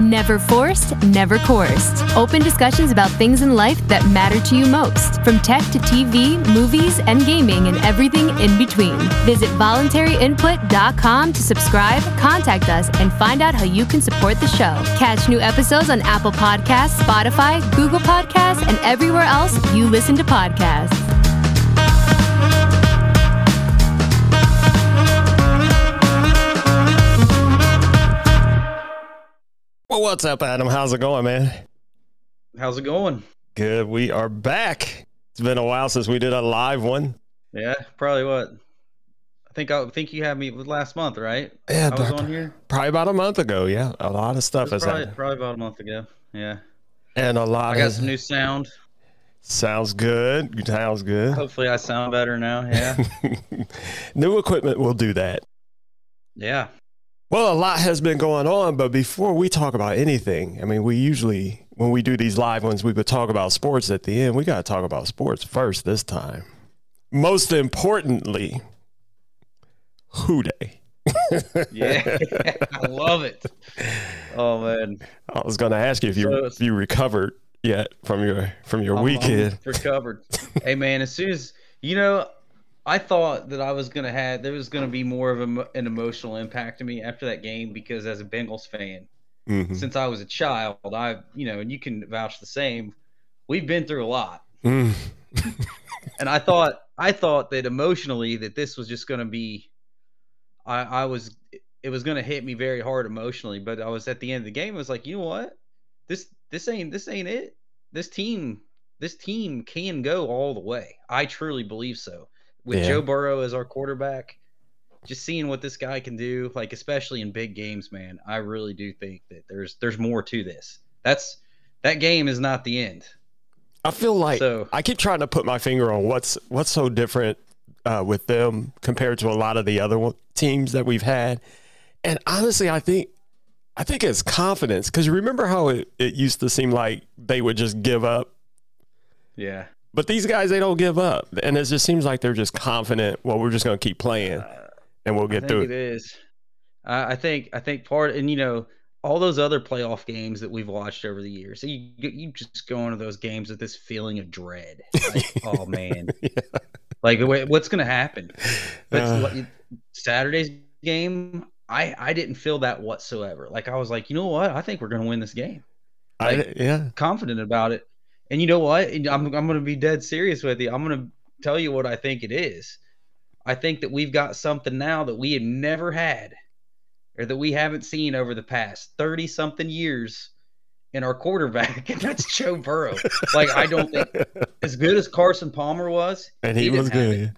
Never forced, never coerced. Open discussions about things in life that matter to you most, from tech to TV, movies, and gaming, and everything in between. Visit voluntaryinput.com to subscribe, contact us, and find out how you can support the show. Catch new episodes on Apple Podcasts, Spotify, Google Podcasts, and everywhere else you listen to podcasts. Well, what's up, Adam? How's it going, man? How's it going? Good. We are back. It's been a while since we did a live one. Yeah, probably what. I think I think you had me last month, right? Yeah, I was on here. Probably about a month ago. Yeah, a lot of stuff has Probably, happened, probably about a month ago. Yeah, and a lot. I got has- some new sound. Sounds good. Sounds good. Hopefully, I sound better now. Yeah, New equipment will do that. yeah. Well, a lot has been going on, but before we talk about anything, I mean, we usually, when we do these live ones, we would talk about sports at the end. We got to talk about sports first this time. Most importantly, Who Dey. Yeah, I love it. Oh man, I was going to ask you if you So- if you recovered yet from your from your I'm- I'm weekend. recovered. hey man, as soon as you know, I thought that I was gonna have there was gonna be more of a, an emotional impact to me after that game because as a Bengals fan, Mhm. since I was a child, I you know, and you can vouch the same. We've been through a lot. Mm. and I thought I thought that emotionally that this was just going to be I I was it was going to hit me very hard emotionally but I was at the end of the game I was like you know what this this ain't this ain't it this team this team can go all the way I truly believe so with Yeah. Joe Burrow as our quarterback just seeing what this guy can do like especially in big games man I really do think that there's there's more to this that's that game is not the end I feel like So- I keep trying to put my finger on what's what's so different uh, with them compared to a lot of the other teams that we've had. And honestly, I think I think it's confidence because remember how it, it used to seem like they would just give up, yeah but these guys they don't give up, and it just seems like they're just confident. Well, we're just going to keep playing, and we'll get through it it. is. I I think I think part and you know all those other playoff games that we've watched over the years. You you just go into those games with this feeling of dread. Like, oh man, like wha- what's gonna happen? But Uh. Saturday's game, I I didn't feel that whatsoever. Like I was like, you know what? I think we're gonna win this game. I, yeah, Confident about it. And you know what? I'm I'm gonna be dead serious with you. I'm gonna tell you what I think it is. I think that we've got something now that we have never had, or that we haven't seen over the past thirty something years in our quarterback, and that's Joe Burrow. Like I don't think as good as Carson Palmer was, and he, he was good.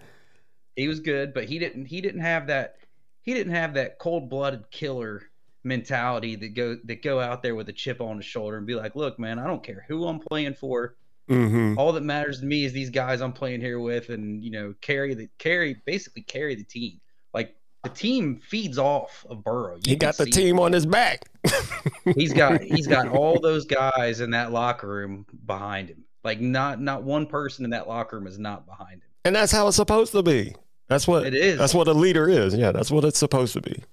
he was good, but he didn't he didn't have that he didn't have that cold blooded killer mentality that go that go out there with a chip on his shoulder and be like, look, man, I don't care who I'm playing for. hmm All that matters to me is these guys I'm playing here with, and you know, carry the carry basically carry the team. Like the team feeds off of Burrow. You He got the team on his back. He's got he's got all those guys in that locker room behind him. Like not not one person in that locker room is not behind him. And that's how it's supposed to be. That's what It is. That's what a leader is. Yeah, that's what it's supposed to be.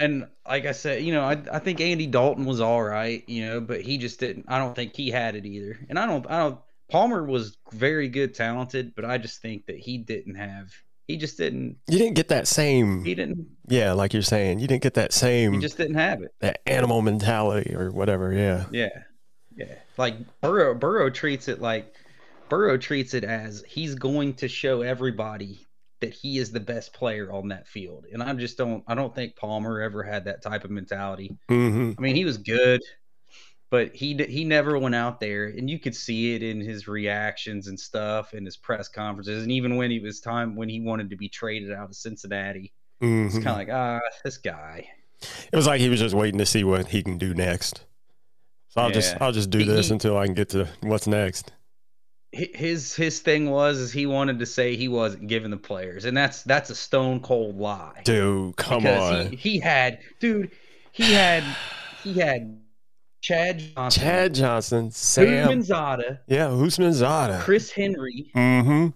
And like I said, you know, I I think Andy Dalton was all right, you know, but he just didn't. I don't think he had it either. And I don't. I don't. Palmer was very good, talented, but I just think that he didn't have. He just didn't. You didn't get that same, He didn't. yeah, like you're saying, you didn't get that same He just didn't have it. that animal mentality or whatever. Yeah, Yeah, yeah. Like Burrow. Burrow treats it like. Burrow treats it as he's going to show everybody that he is the best player on that field, and I just don't. I don't think Palmer ever had that type of mentality. hmm I mean, he was good, but he he never went out there, and you could see it in his reactions and stuff, in his press conferences, and even when he was time when he wanted to be traded out of Cincinnati, it's hmm kind of like ah, this guy. It was like he was just waiting to see what he can do next. So I'll just I'll just do this he- until I can get to what's next. Hi- His his thing was is he wanted to say he wasn't giving the players, and that's that's a stone cold lie. Dude, come because on, he, he had dude, he had he had Chad Johnson, Chad Johnson, Sam, Sam, Zada, yeah, Houshmandzadeh. Chris Henry, Mm-hmm.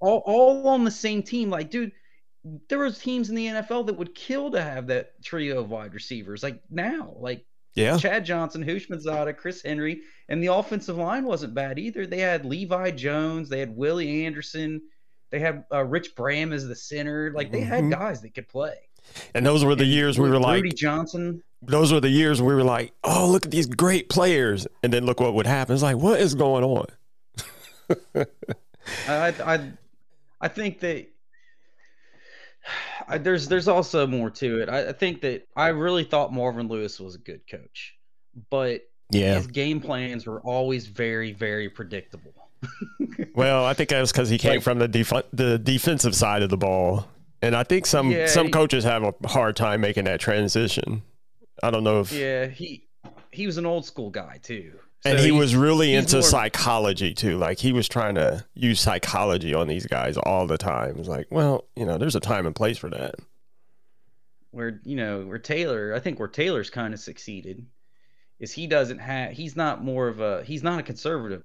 all, all on the same team. Like, dude, there was teams in the NFL that would kill to have that trio of wide receivers. Like now, like Yeah. Chad Johnson, Houshmandzadeh, Chris Henry, and the offensive line wasn't bad either. They had Levi Jones, they had Willie Anderson, they had uh, Rich Braham as the center. Like they had Mhm. guys that could play. And those were the And years we were like, Rudi Johnson. those were the years we were like, oh, look at these great players. And then look what would happen. It's like, what is going on? I I I think that I, there's there's also more to it. I, I think that I really thought Marvin Lewis was a good coach, but Yeah. his game plans were always very very predictable. Well, I think that was because he came Like- from the def- the defensive side of the ball, and I think some Yeah, some he- coaches have a hard time making that transition. I don't know if, Yeah, he he was an old school guy too. And So he he's- was really into more- psychology too. Like he was trying to use psychology on these guys all the time. It's like, well, you know, there's a time and place for that. where you know where Taylor, I think where Taylor's kind of succeeded is he doesn't have he's not more of a he's not a conservative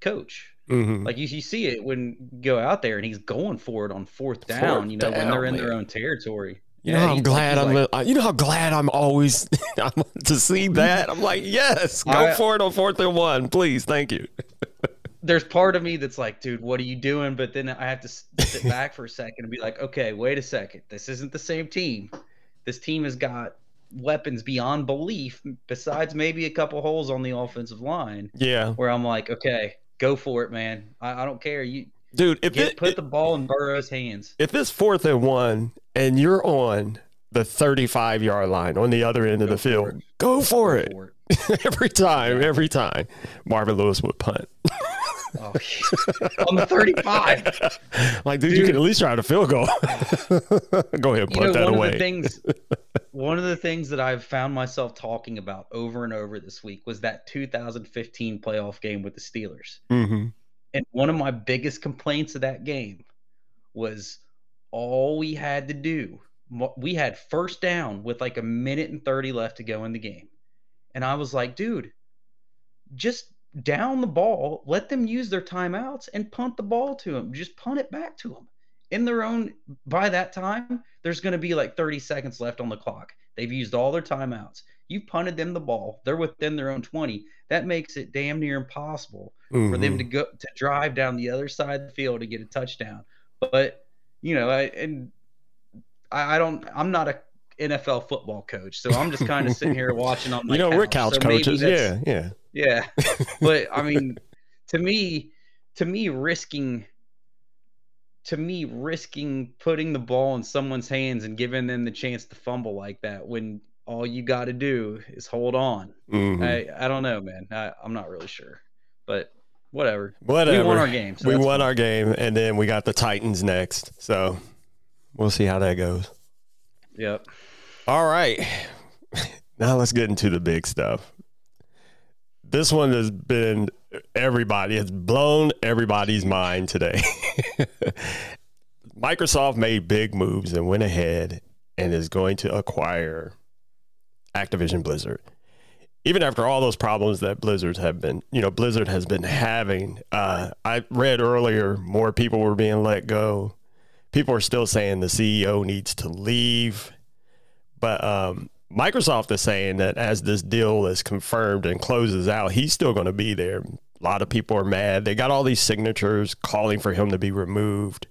coach. hmm Like you, you see it when you go out there and he's going for it on fourth down. Fourth you know when they're in their own territory. You know, Yeah, how I'm glad I'm. like- li- you know how glad I'm always I'm to see mm-hmm. that. I'm like, yes, go I- uh, for it on fourth and one, please. Thank you. There's part of me that's like, dude, what are you doing? But then I have to sit back for a second and be like, okay, wait a second. This isn't the same team. This team has got weapons beyond belief. Besides maybe a couple holes on the offensive line, Yeah, where I'm like, okay, go for it, man. I, I don't care. You dude. If get it, put the ball in Burrow's hands. if it's fourth and one and you're on the 35 yard line on the other end of Go the field, go for Go it. for it. every time, every time. Marvin Lewis would punt. Oh, on the 35. like, dude, you can at least try to field goal. go ahead, you punt know, that one away. of the things one of the things that I've found myself talking about over and over this week was that 2015 playoff game with the Steelers. hmm And one of my biggest complaints of that game was all we had to do. We had first down with like a minute and 30 left to go in the game. And I was like, dude, just down the ball, let them use their timeouts and punt the ball to them. Just punt it back to them. In their own, by that time, there's going to be like 30 seconds left on the clock. They've used all their timeouts. You've punted them the ball. They're within their own 20. That makes it damn near impossible for them to mm-hmm. go to drive down the other side of the field to get a touchdown. But you know, I and I, I don't. I'm not a NFL football coach, so I'm just kind of sitting here watching on my. you know, we're couch so coaches. Yeah, yeah. yeah. But I mean, to me, to me, risking. To me, risking putting the ball in someone's hands and giving them the chance to fumble like that when all you got to do is hold on. Mhm. I, I don't know, man. I, I'm not really sure, but whatever. Whatever. We won our game. So we won our game, and then we got the Titans next. So we'll see how that goes. Yep. All right. Now let's get into the big stuff. This one has been everybody, it's blown everybody's mind today. Microsoft made big moves and went ahead and is going to acquire Activision Blizzard. Even after all those problems that Blizzard have been, you know, Blizzard has been having. Uh, I read earlier more people were being let go. People are still saying the CEO needs to leave. But um, Microsoft is saying that as this deal is confirmed and closes out, he's still going to be there. A lot of people are mad. They got all these signatures calling for him to be removed.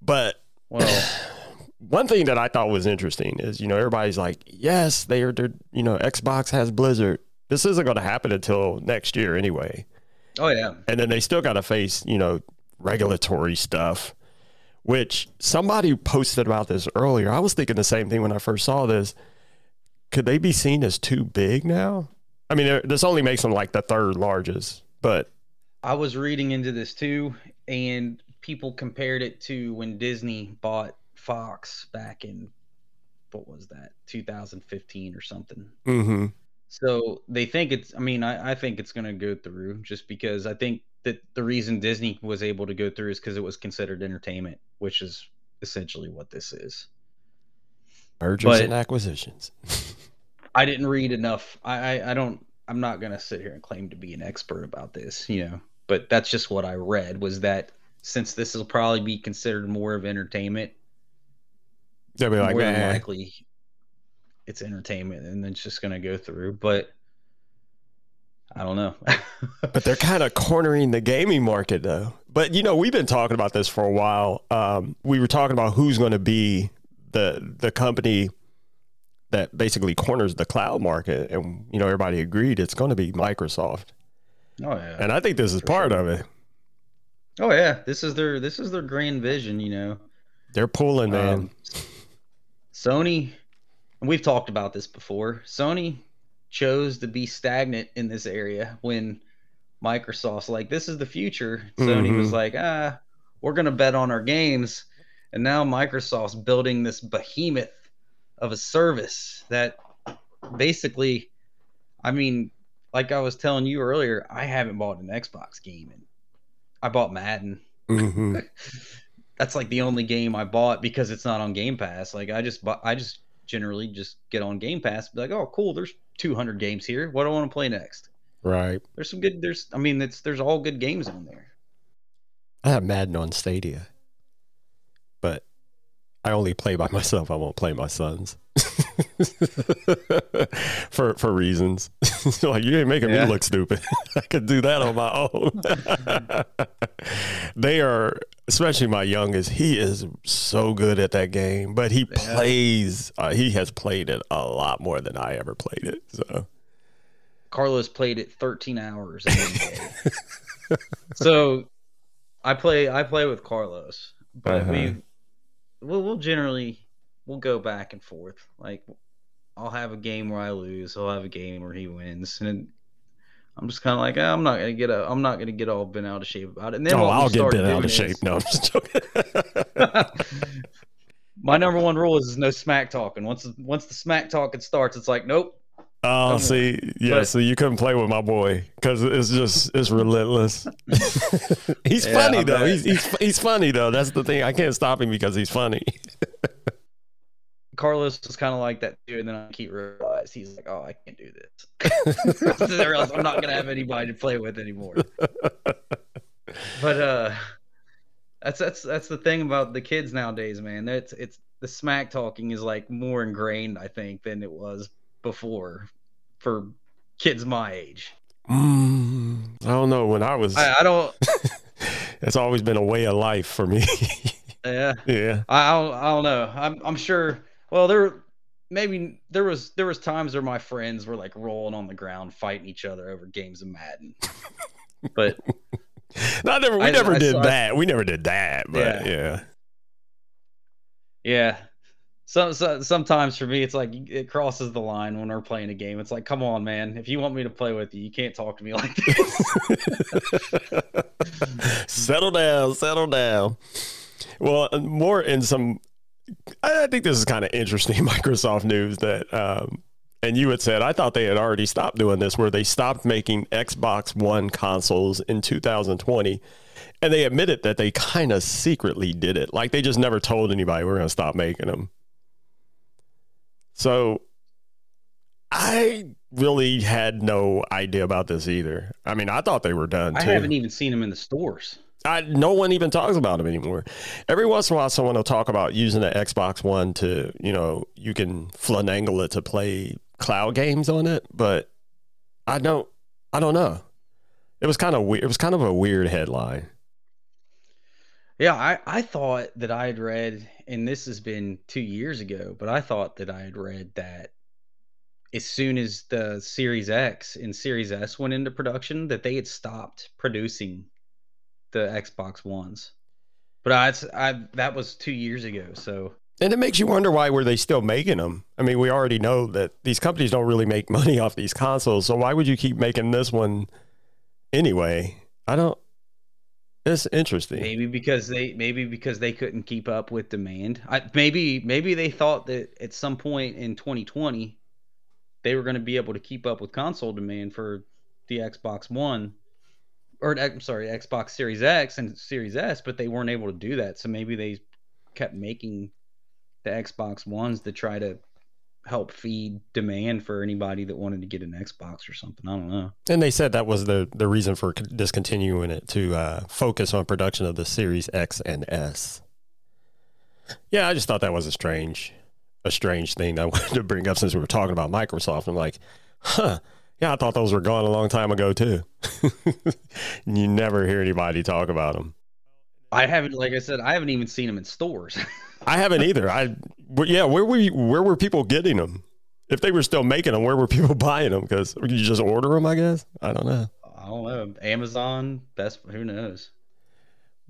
But Well, one thing that I thought was interesting is, you know, everybody's like, yes, they are, they're, you know, Xbox has Blizzard. This isn't going to happen until next year anyway. oh yeah. And then they still got to face, you know, regulatory stuff, which somebody posted about this earlier. I was thinking the same thing when I first saw this. Could they be seen as too big now? I mean, this only makes them like the third largest, but I was reading into this too, and people compared it to when Disney bought Fox back in what was that, 2015 or something. mm-hmm. So they think it's. I mean, I, I think it's going to go through just because I think that the reason Disney was able to go through is because it was considered entertainment, which is essentially what this is. mergers But- and acquisitions. I didn't read enough. I, I I don't. I'm not gonna sit here and claim to be an expert about this, you know. But that's just what I read. Was that since this will probably be considered more of entertainment, They'll be like, more than likely, it's entertainment and it's just going to go through. But I don't know. but they're kind of cornering the gaming market, though. But you know, we've been talking about this for a while. Um, we were talking about who's going to be the the company that basically corners the cloud market, and you know, everybody agreed it's going to be Microsoft. Oh yeah, and I think this is part sure. of it. Oh yeah, this is their this is their grand vision. You know, they're pulling, man. Um, Sony, and we've talked about this before. Sony chose to be stagnant in this area when Microsoft's like, this is the future. Sony mm-hmm. was like, ah, we're going to bet on our games. And now Microsoft's building this behemoth of a service that basically, I mean, like I was telling you earlier, I haven't bought an Xbox game. And I bought Madden. Mm-hmm. That's like the only game I bought because it's not on Game Pass. Like I just bought, I just generally just get on Game Pass, be like, oh, cool, there's 200 games here. What do I want to play next? Right. There's some good. There's. I mean, it's there's all good games on there. I have Madden on Stadia, but I only play by myself. I won't play my sons for for reasons. like you ain't making yeah. me look stupid. I could do that on my own. they are, especially my youngest. He is so good at that game, but he yeah. plays. Uh, he has played it a lot more than I ever played it. So Carlos played it 13 hours so I play I play with Carlos, but uh-huh. we we'll, we'll generally we'll go back and forth. Like I'll have a game where I lose, I'll have a game where he wins, and I'm just kind of like, ah, I'm not gonna get a, I'm not gonna get all bent out of shape about it. And then oh, I'll get bent out of shape. No, I'm just joking. My number one rule is no smack talking. Once once the smack talking starts, it's like, nope, Oh, see, yeah, but, so you couldn't play with my boy because it's just it's relentless. he's yeah, funny though. He's, he's he's funny though. That's the thing. I can't stop him because he's funny. Carlos was kind of like that too, and then I keep realize he's like, "Oh, I can't do this." or else I'm not gonna have anybody to play with anymore. but uh, that's that's that's the thing about the kids nowadays, man. It's it's the smack talking is like more ingrained, I think, than it was before for kids my age. Mm, I don't know. When I was, I, I don't. it's always been a way of life for me. yeah, yeah. I, I don't, I don't know. I'm, I'm sure. Well, there, maybe there was there was times where my friends were like rolling on the ground fighting each other over games of Madden. but not never. We I, never I, did that. We never did that. But yeah. yeah. Yeah, some, so, sometimes for me it's like it crosses the line when we're playing a game it's like come on man if you want me to play with you you can't talk to me like this settle down settle down well more in some i think this is kind of interesting microsoft news that um, and you had said i thought they had already stopped doing this where they stopped making xbox one consoles in 2020 and they admitted that they kind of secretly did it like they just never told anybody we're going to stop making them so I really had no idea about this either. I mean, I thought they were done. I haven't even seen them in the stores. I, no one even talks about them anymore. Every once in a while, someone will talk about using the Xbox One to, you know, you can finagle it to play cloud games on it, but I don't, I don't know. It was kind of weird. It was kind of a weird headline. Yeah, I, I thought that I had read, and this has been two years ago, but I thought that I had read that as soon as the Series X and Series S went into production, that they had stopped producing the Xbox Ones. But I, I that was two years ago, so. And it makes you wonder why were they still making them? I mean, we already know that these companies don't really make money off these consoles, so why would you keep making this one anyway? I don't. It's interesting. Maybe because they maybe because they couldn't keep up with demand. I, maybe maybe they thought that at some point in 2020 they were going to be able to keep up with console demand for the Xbox One or I'm sorry, Xbox Series X and Series S, but they weren't able to do that. So maybe they kept making the Xbox Ones to try to help feed demand for anybody that wanted to get an Xbox or something. I don't know. And they said that was the the reason for discontinuing it to uh, focus on production of the Series X and S. Yeah, I just thought that was a strange. a strange thing I wanted to bring up since we were talking about Microsoft. I'm like, huh, yeah, I thought those were gone a long time ago too. you never hear anybody talk about them. I haven't, like I said, I haven't even seen them in stores. I haven't either. I, yeah, where were you, where were people getting them? If they were still making them, where were people buying them? Because you just order them, I guess. I don't know. I don't know. Amazon, best. Who knows?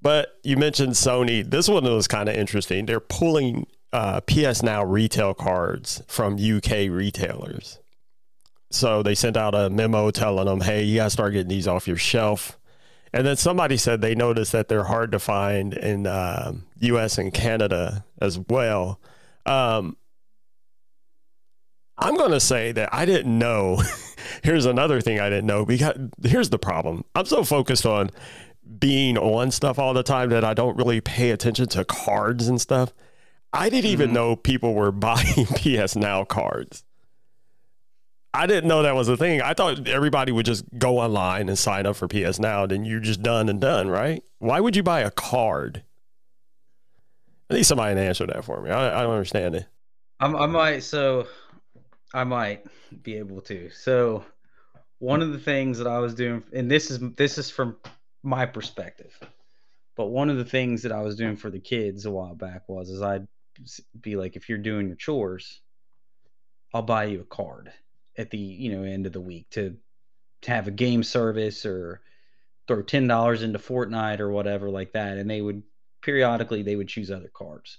But you mentioned Sony. This one was kind of interesting. They're pulling uh, PS Now retail cards from UK retailers. So they sent out a memo telling them, hey, you got to start getting these off your shelf. And then somebody said they noticed that they're hard to find in uh, US and Canada as well. Um, I'm going to say that I didn't know. here's another thing I didn't know because here's the problem. I'm so focused on being on stuff all the time that I don't really pay attention to cards and stuff. I didn't even mm-hmm. know people were buying PS Now cards. I didn't know that was a thing. I thought everybody would just go online and sign up for PS Now, then you're just done and done, right? Why would you buy a card? I need somebody to answer that for me. I, I don't understand it. I'm, I might so I might be able to. So one of the things that I was doing, and this is this is from my perspective, but one of the things that I was doing for the kids a while back was, is I'd be like, if you're doing your chores, I'll buy you a card at the you know end of the week to to have a game service or throw ten dollars into Fortnite or whatever like that, and they would periodically they would choose other cards.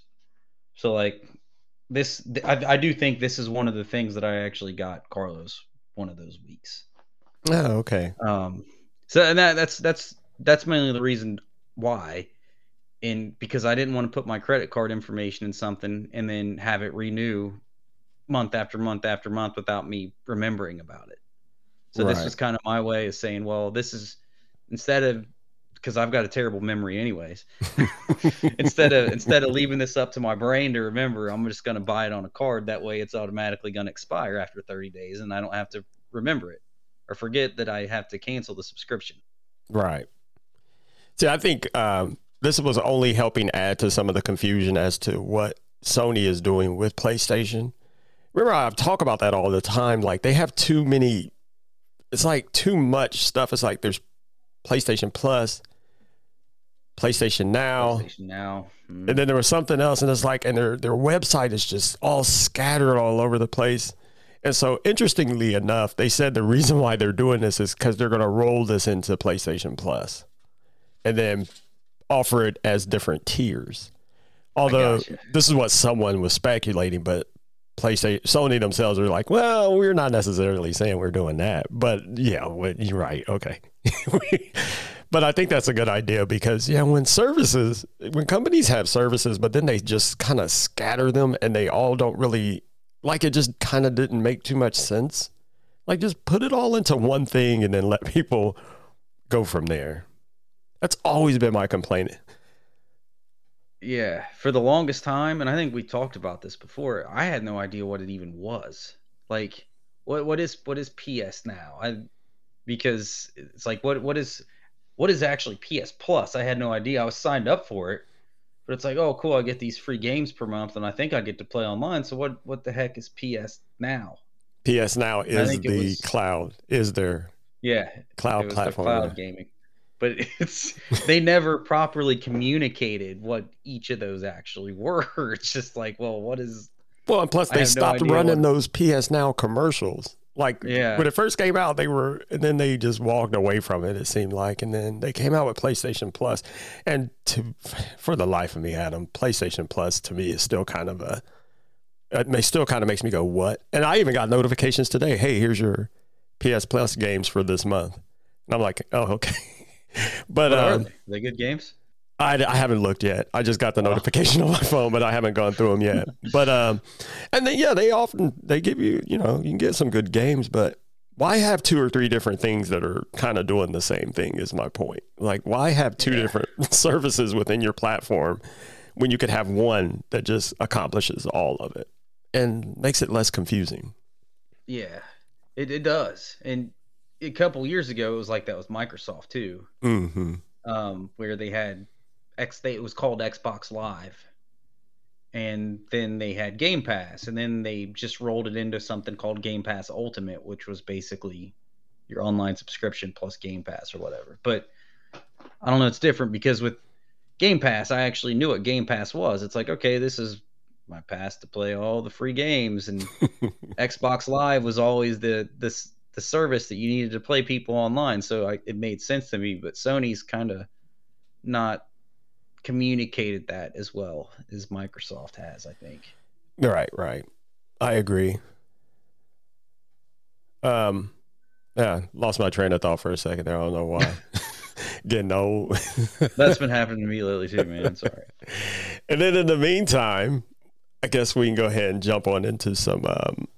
So like this, I, I do think this is one of the things that I actually got Carlos one of those weeks. Oh, okay. Um, so and that that's that's that's mainly the reason why in because I didn't want to put my credit card information in something and then have it renew month after month after month without me remembering about it. So right. this was kind of my way of saying, well, this is instead of because I've got a terrible memory anyways. instead of instead of leaving this up to my brain to remember, I'm just going to buy it on a card. That way, it's automatically going to expire after 30 days, and I don't have to remember it or forget that I have to cancel the subscription. Right. See, I think um, this was only helping add to some of the confusion as to what Sony is doing with PlayStation. Remember, I talk about that all the time. Like they have too many. It's like too much stuff. It's like there's PlayStation Plus, PlayStation Now, PlayStation Now, mm. and then there was something else, and it's like, and their their website is just all scattered all over the place. And so, interestingly enough, they said the reason why they're doing this is because they're going to roll this into PlayStation Plus, and then offer it as different tiers. Although this is what someone was speculating, but PlayStation, Sony themselves are like, well, we're not necessarily saying we're doing that, but yeah, you're right. Okay. but I think that's a good idea because yeah, when services, when companies have services, but then they just kind of scatter them and they all don't really like it. Just kind of didn't make too much sense. Like just put it all into one thing and then let people go from there. That's always been my complaint. Yeah, for the longest time, and I think we talked about this before. I had no idea what it even was. Like, what what is what is PS now? I because it's like what what is what is actually PS Plus? I had no idea. I was signed up for it, but it's like, oh, cool, I get these free games per month, and I think I get to play online. So what what the heck is PS Now? PS Now is the was, cloud. Is there? Yeah, cloud platform. cloud gaming but it's they never properly communicated what each of those actually were. It's just like, well, what is? Well, and plus they stopped no running what... those PS Now commercials. Like yeah. when it first came out, they were, and then they just walked away from it. It seemed like, and then they came out with PlayStation Plus, and to for the life of me, Adam, PlayStation Plus to me is still kind of a. It may still kind of makes me go what, and I even got notifications today. Hey, here's your PS Plus games for this month, and I'm like, oh okay. but um, they? they good games? I, I haven't looked yet. I just got the oh. notification on my phone, but I haven't gone through them yet. but um, and then yeah, they often they give you you know you can get some good games, but why have two or three different things that are kind of doing the same thing? Is my point. Like why have two yeah. different services within your platform when you could have one that just accomplishes all of it and makes it less confusing? Yeah, it it does, and a couple years ago, it was like that with Microsoft too, mm-hmm. um, where they had X. They, it was called Xbox Live, and then they had Game Pass, and then they just rolled it into something called Game Pass Ultimate, which was basically your online subscription plus Game Pass or whatever. But I don't know, it's different because with Game Pass, I actually knew what Game Pass was. It's like, okay, this is my pass to play all the free games, and Xbox Live was always the this the service that you needed to play people online, so I, it made sense to me. But Sony's kind of not communicated that as well as Microsoft has, I think. Right, right. I agree. Um, yeah, lost my train of thought for a second there. I don't know why. Getting old. That's been happening to me lately too, man. Sorry. And then in the meantime, I guess we can go ahead and jump on into some. Um,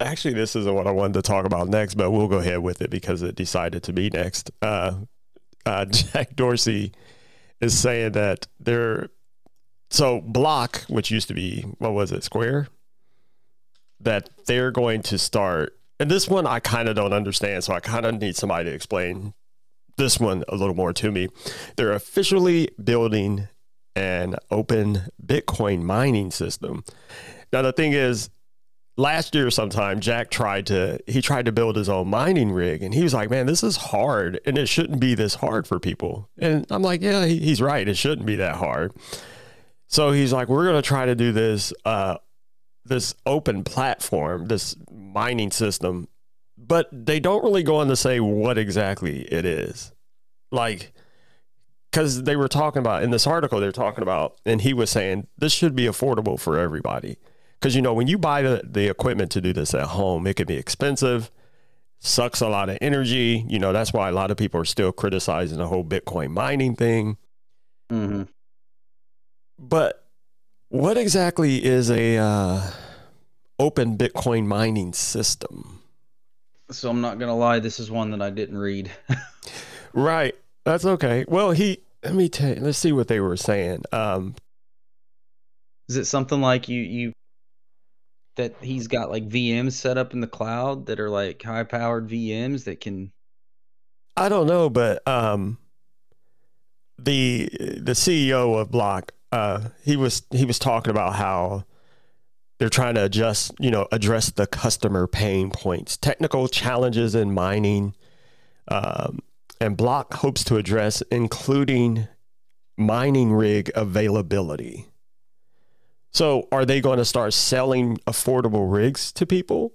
actually, this isn't what I wanted to talk about next, but we'll go ahead with it because it decided to be next. Uh, uh, Jack Dorsey is saying that they're so Block, which used to be what was it, Square, that they're going to start. And this one I kind of don't understand, so I kind of need somebody to explain this one a little more to me. They're officially building an open Bitcoin mining system. Now the thing is, last year sometime Jack tried to he tried to build his own mining rig and he was like, "Man, this is hard and it shouldn't be this hard for people." And I'm like, "Yeah, he, he's right. It shouldn't be that hard." So he's like, "We're going to try to do this uh this open platform, this mining system." But they don't really go on to say what exactly it is. Like because they were talking about in this article they're talking about and he was saying this should be affordable for everybody because you know when you buy the, the equipment to do this at home it can be expensive sucks a lot of energy. You know that's why a lot of people are still criticizing the whole bitcoin mining thing. Mm-hmm. but what exactly is a uh, open bitcoin mining system? So I'm not gonna lie, this is one that I didn't read. right. That's okay. Well he let me tell you let's see what they were saying. Um, Is it something like you you that he's got like VMs set up in the cloud that are like high powered VMs that can I don't know, but um, the the CEO of Block, uh, he was he was talking about how they're trying to adjust, you know, address the customer pain points, technical challenges in mining, um, and Block hopes to address, including mining rig availability. So, are they going to start selling affordable rigs to people?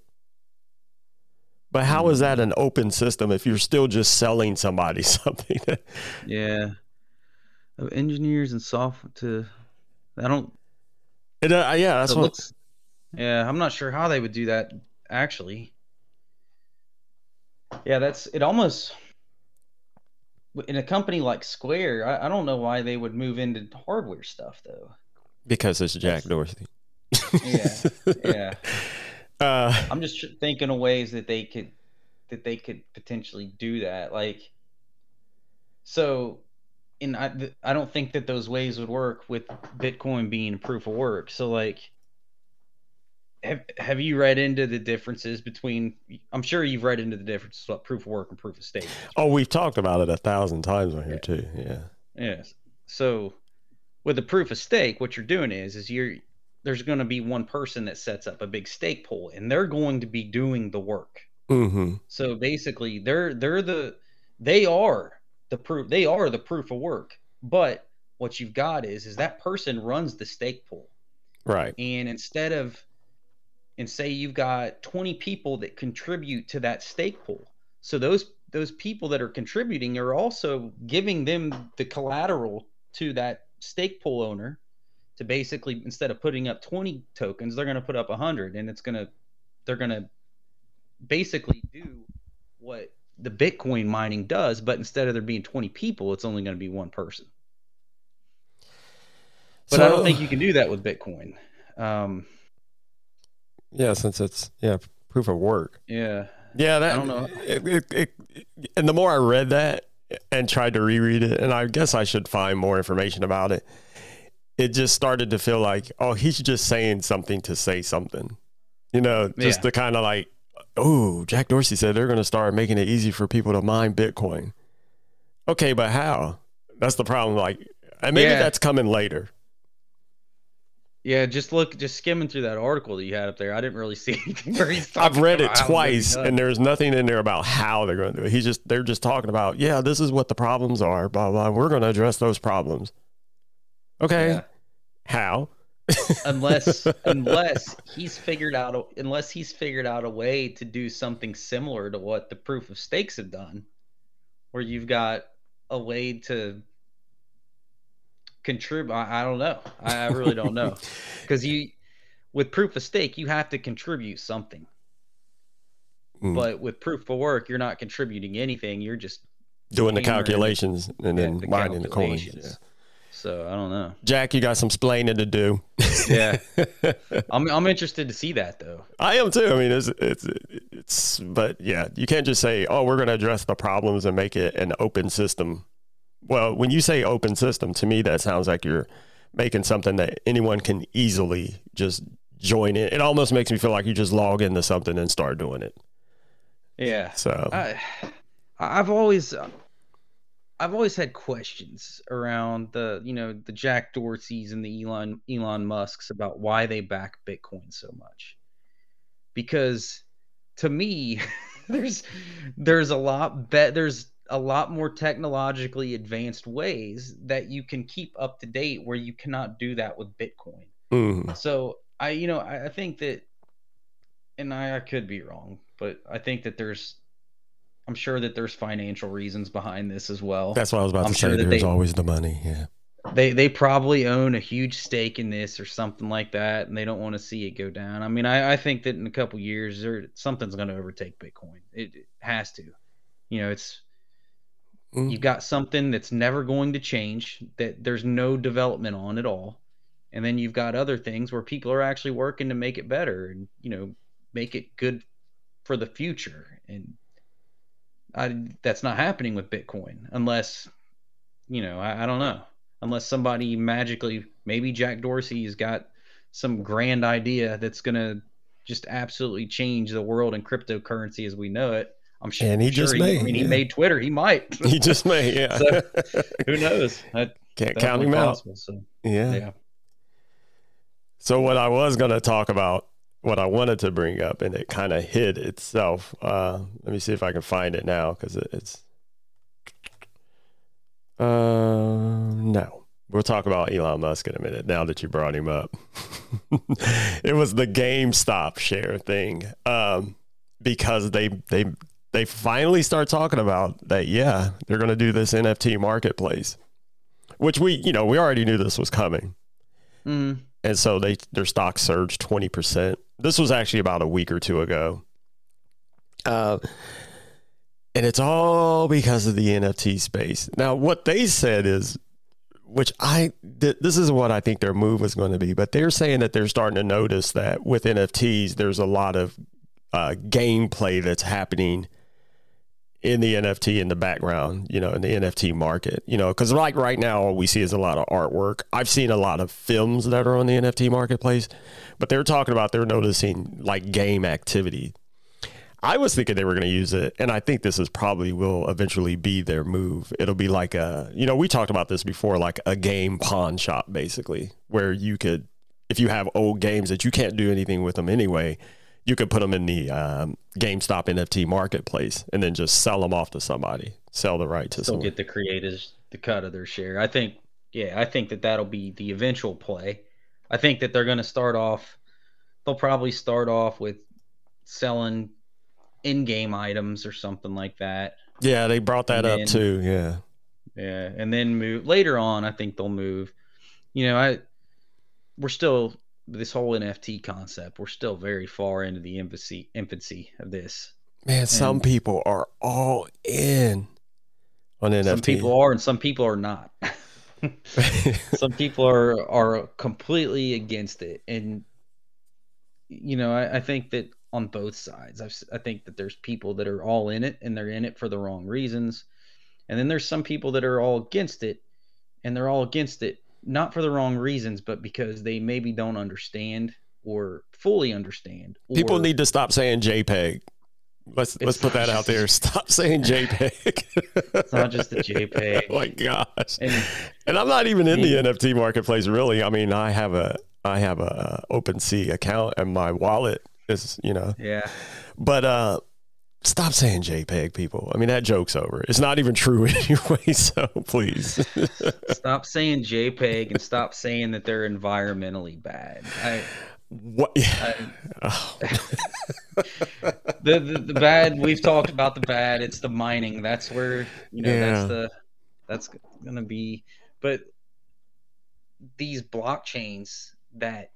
But how is that an open system if you're still just selling somebody something? yeah of engineers and software to I don't It, uh, yeah, that's what. looks yeah I'm not sure how they would do that actually yeah that's it almost in a company like Square I, I don't know why they would move into hardware stuff though because it's Jack Dorsey. yeah yeah Uh, I'm just thinking of ways that they could that they could potentially do that. Like, so, and I I don't think that those ways would work with Bitcoin being proof of work. So, like, have have you read into the differences between? I'm sure you've read into the differences about proof of work and proof of stake. oh, we've talked about it a thousand times on here too. Yeah. Yes. So, with the proof of stake, what you're doing is is you're there's going to be one person that sets up a big stake pool, and they're going to be doing the work. Mm-hmm. So basically, they're they're the they are the proof they are the proof of work. But what you've got is is that person runs the stake pool, Right. and instead of and say you've got 20 people that contribute to that stake pool, so those those people that are contributing are also giving them the collateral to that stake pool owner to basically instead of putting up 20 tokens they're going to put up 100 and it's going to they're going to basically do what the bitcoin mining does but instead of there being 20 people it's only going to be one person but i don't think you can do that with bitcoin um Yeah, since it's yeah proof of work. yeah Yeah, that I don't know. It, it, it, and the more I read that and tried to reread it, and I guess I should find more information about it. It just started to feel like, oh, he's just saying something to say something, you know, just Yeah. to kind of like, oh, Jack Dorsey said they're going to start making it easy for people to mine Bitcoin. Okay, but how? That's the problem. Like, and maybe Yeah. that's coming later. Yeah, just look, just skimming through that article that you had up there. I didn't really see anything where he's. I've read it twice, and there's nothing in there about how they're going to do it. He's just they're just talking about yeah, this is what the problems are. Blah blah. We're going to address those problems. Okay, Yeah. how? unless unless he's figured out a, unless he's figured out a way to do something similar to what the proof of stakes have done, where you've got a way to contribute. I, I don't know. I, I really don't know because you with proof of stake you have to contribute something, Mm. but with proof of work you're not contributing anything. You're just Doing the calculations and then the mining the coins. Yeah. So I don't know. Jack, you got some splaining to do. Yeah. I'm I'm interested to see that though. I am too. I mean, it's it's it's, but yeah, you can't just say, "Oh, we're going to address the problems and make it an open system." Well, when you say open system, to me that sounds like you're making something that anyone can easily just join in. It almost makes me feel like you just log into something and start doing it. Yeah. So I, I've always, I've always had questions around the, you know, the Jack Dorseys and the Elon Elon Musk's about why they back Bitcoin so much. Because to me, there's there's a lot bet there's a lot more technologically advanced ways that you can keep up to date where you cannot do that with Bitcoin. mm, So I, you know, I, I think that, and I, I could be wrong, but I think that there's, I'm sure that there's financial reasons behind this as well. that's what I was about I'm to sure say. that There's they- always the money. Yeah. they they probably own a huge stake in this or something like that, and they don't want to see it go down. I mean, I, I think that in a couple years, there something's going to overtake Bitcoin. It, it has to. You know, it's Mm. you've got something that's never going to change that there's no development on at all. And then you've got other things where people are actually working to make it better and you know make it good for the future. And I, that's not happening with bitcoin unless you know I, I don't know. Unless somebody magically maybe jack dorsey's got some grand idea that's going to just absolutely change the world and cryptocurrency as we know it i'm sure And he sure just may, i mean yeah. he made twitter he might He just may. Yeah. So, who knows? That, Can't count him out. So, Yeah. yeah. So what I was going to talk about, what I wanted to bring up, and it kind of hid itself. Uh, let me see if I can find it now because it, it's. Uh, no, we'll talk about Elon Musk in a minute. Now that you brought him up, it was the GameStop share thing, um, because they they they finally start talking about that. Yeah, they're going to do this NFT marketplace, which we you know we already knew this was coming Mm, and so they their stock surged 20%. This was actually about a week or two ago. Uh, and it's all because of the NFT space. Now, what they said is, which I th- this is what I think their move was going to be, but they're saying that they're starting to notice that with NFTs, there's a lot of uh, gameplay that's happening in the NFT in the background, you know, in the NFT market, you know, because like right now, all we see is a lot of artwork. I've seen a lot of films that are on the NFT marketplace, but they're talking about they're noticing like game activity. I was thinking they were going to use it, and I think this is probably will eventually be their move. It'll be like a, you know, we talked about this before, like a game pawn shop, basically, where you could, if you have old games that you can't do anything with them anyway, you could put them in the um, GameStop NFT marketplace and then just sell them off to somebody, sell the right to still someone. get the creators the cut of their share. I think, yeah, I think that that'll be the eventual play. I think that they're going to start off. They'll probably start off with selling in-game items or something like that. yeah, they brought that up too. Yeah. Yeah, and then move later on. I think they'll move. You know, I we're still this whole NFT concept. We're still very far into the infancy infancy of this. Man, some people are all in on NFT. Some people are, and some people are not. some people are are completely against it, and you know, I, I think that on both sides, I've, si think that there's people that are all in it, and they're in it for the wrong reasons, and then there's some people that are all against it, and they're all against it not for the wrong reasons, but because they maybe don't understand or fully understand. People need to stop saying JPEG. Let's let's put that out there. Stop saying JPEG. It's not just a JPEG. oh my gosh. And And I'm not even in the NFT marketplace really. I mean, I have a I have a OpenSea account and my wallet is, you know. Yeah. But uh stop saying JPEG, people. I mean that joke's over. It's not even true anyway, so please. stop saying JPEG and stop saying that they're environmentally bad. I, what? Yeah. I, oh. the, the, the bad we've talked about the bad. It's the mining. That's where you know yeah. that's the that's gonna be. But these blockchains that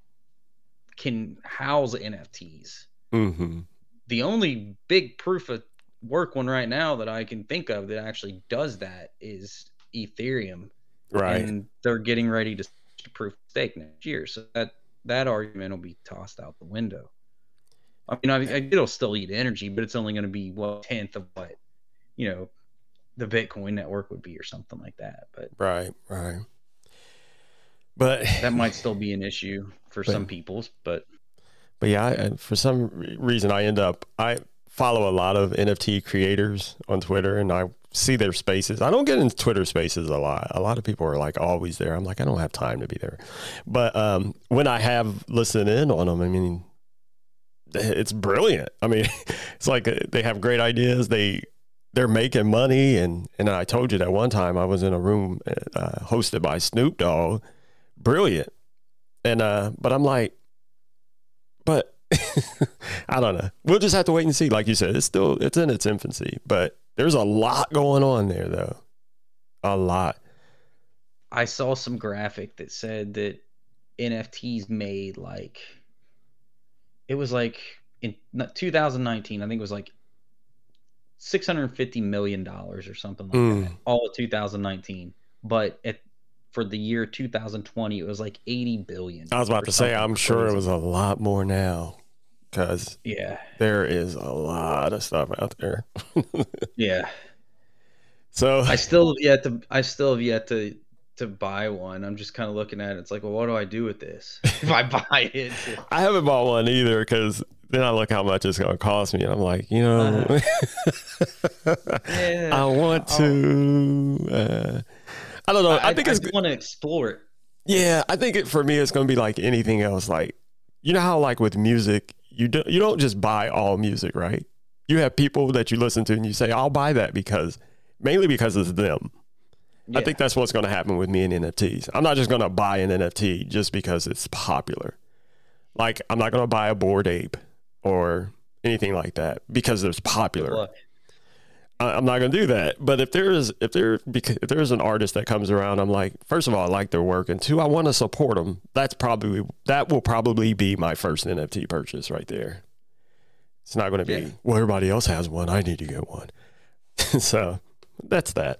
can house NFTs. Mm-hmm. The only big proof of work one right now that I can think of that actually does that is Ethereum. Right. And they're getting ready to proof of stake next year. So that that argument will be tossed out the window. I mean, I, it'll still eat energy, but it's only going to be what tenth of what you know the Bitcoin network would be, or something like that. But right, right. But that might still be an issue for but, some people's. But but yeah, I, for some reason, I end up I follow a lot of NFT creators on Twitter, and I see their spaces. I don't get into Twitter spaces a lot. A lot of people are like always there. I'm like, I don't have time to be there. But um, when I have listened in on them, I mean, it's brilliant. I mean, it's like uh, they have great ideas. They they're making money, and and I told you that one time I was in a room uh, hosted by Snoop Dogg, brilliant. And uh, but I'm like, but I don't know. We'll just have to wait and see. Like you said, it's still it's in its infancy, but there's a lot going on there, though. A lot. I saw some graphic that said that NFTs made like it was like in 2019, I think it was like 650 million dollars or something like mm. that. All of 2019, but at for the year 2020, it was like 80 billion. I was about to say, I'm crazy. sure it was a lot more now because yeah, there is a lot of stuff out there. yeah. So I still have yet to I still have yet to to buy one. I'm just kind of looking at it. It's like, well, what do I do with this if I buy it? I haven't bought one either because then I look how much it's going to cost me, and I'm like, you know, uh, yeah, I want to. Uh, I don't know. I, I think I, it's want to explore it. Yeah, I think it, for me, it's going to be like anything else. Like, you know how like with music, you don't you don't just buy all music, right? You have people that you listen to, and you say, "I'll buy that because." Mainly because it's them. Yeah. I think that's what's going to happen with me and NFTs. I'm not just going to buy an NFT just because it's popular. Like I'm not going to buy a Bored Ape or anything like that because it's popular. I'm not going to do that. But if there is if there if there's an artist that comes around, I'm like, first of all, I like their work, and two, I want to support them. That's probably that will probably be my first NFT purchase right there. It's not going to be yeah. well. Everybody else has one. I need to get one. so that's that.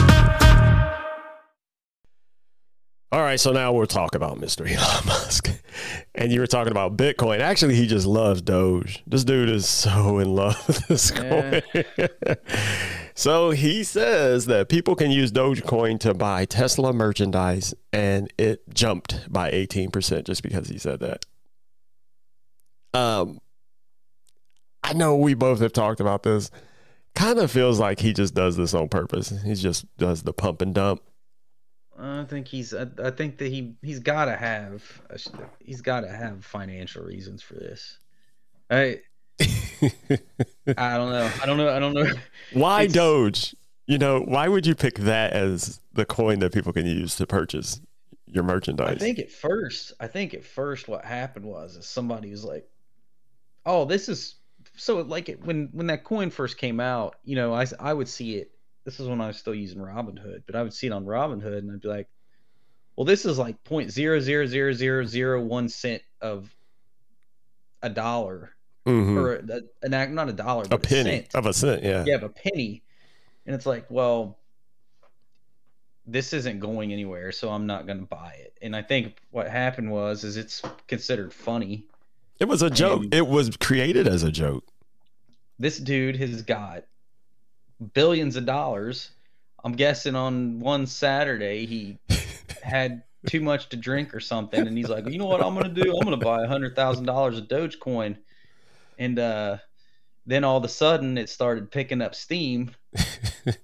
All right, so now we'll talk about Mr. Elon Musk. And you were talking about Bitcoin. Actually, he just loves Doge. This dude is so in love with this coin. so he says that people can use Dogecoin to buy Tesla merchandise, and it jumped by 18% just because he said that. Um, I know we both have talked about this. Kind of feels like he just does this on purpose. He just does the pump and dump I think he's. I, I think that he he's got to have. He's got to have financial reasons for this. I. I don't know. I don't know. I don't know. Why it's, Doge? You know, why would you pick that as the coin that people can use to purchase your merchandise? I think at first, I think at first, what happened was somebody was like, "Oh, this is so like it, when when that coin first came out. You know, I I would see it this is when I was still using Robinhood, but I would see it on Robinhood and I'd be like, well, this is like point zero zero zero zero zero one cent of a dollar, mm-hmm. or a, an not a dollar, a penny a of a cent, yeah, yeah, of a penny, and it's like, well, this isn't going anywhere, so I'm not going to buy it. And I think what happened was is it's considered funny. It was a joke. And- it was created as a joke. This dude has got billions of dollars. I'm guessing on one Saturday he had too much to drink or something, and he's like, you know what I'm gonna do? I'm gonna buy a hundred thousand dollars of Dogecoin, and uh, then all of a sudden it started picking up steam,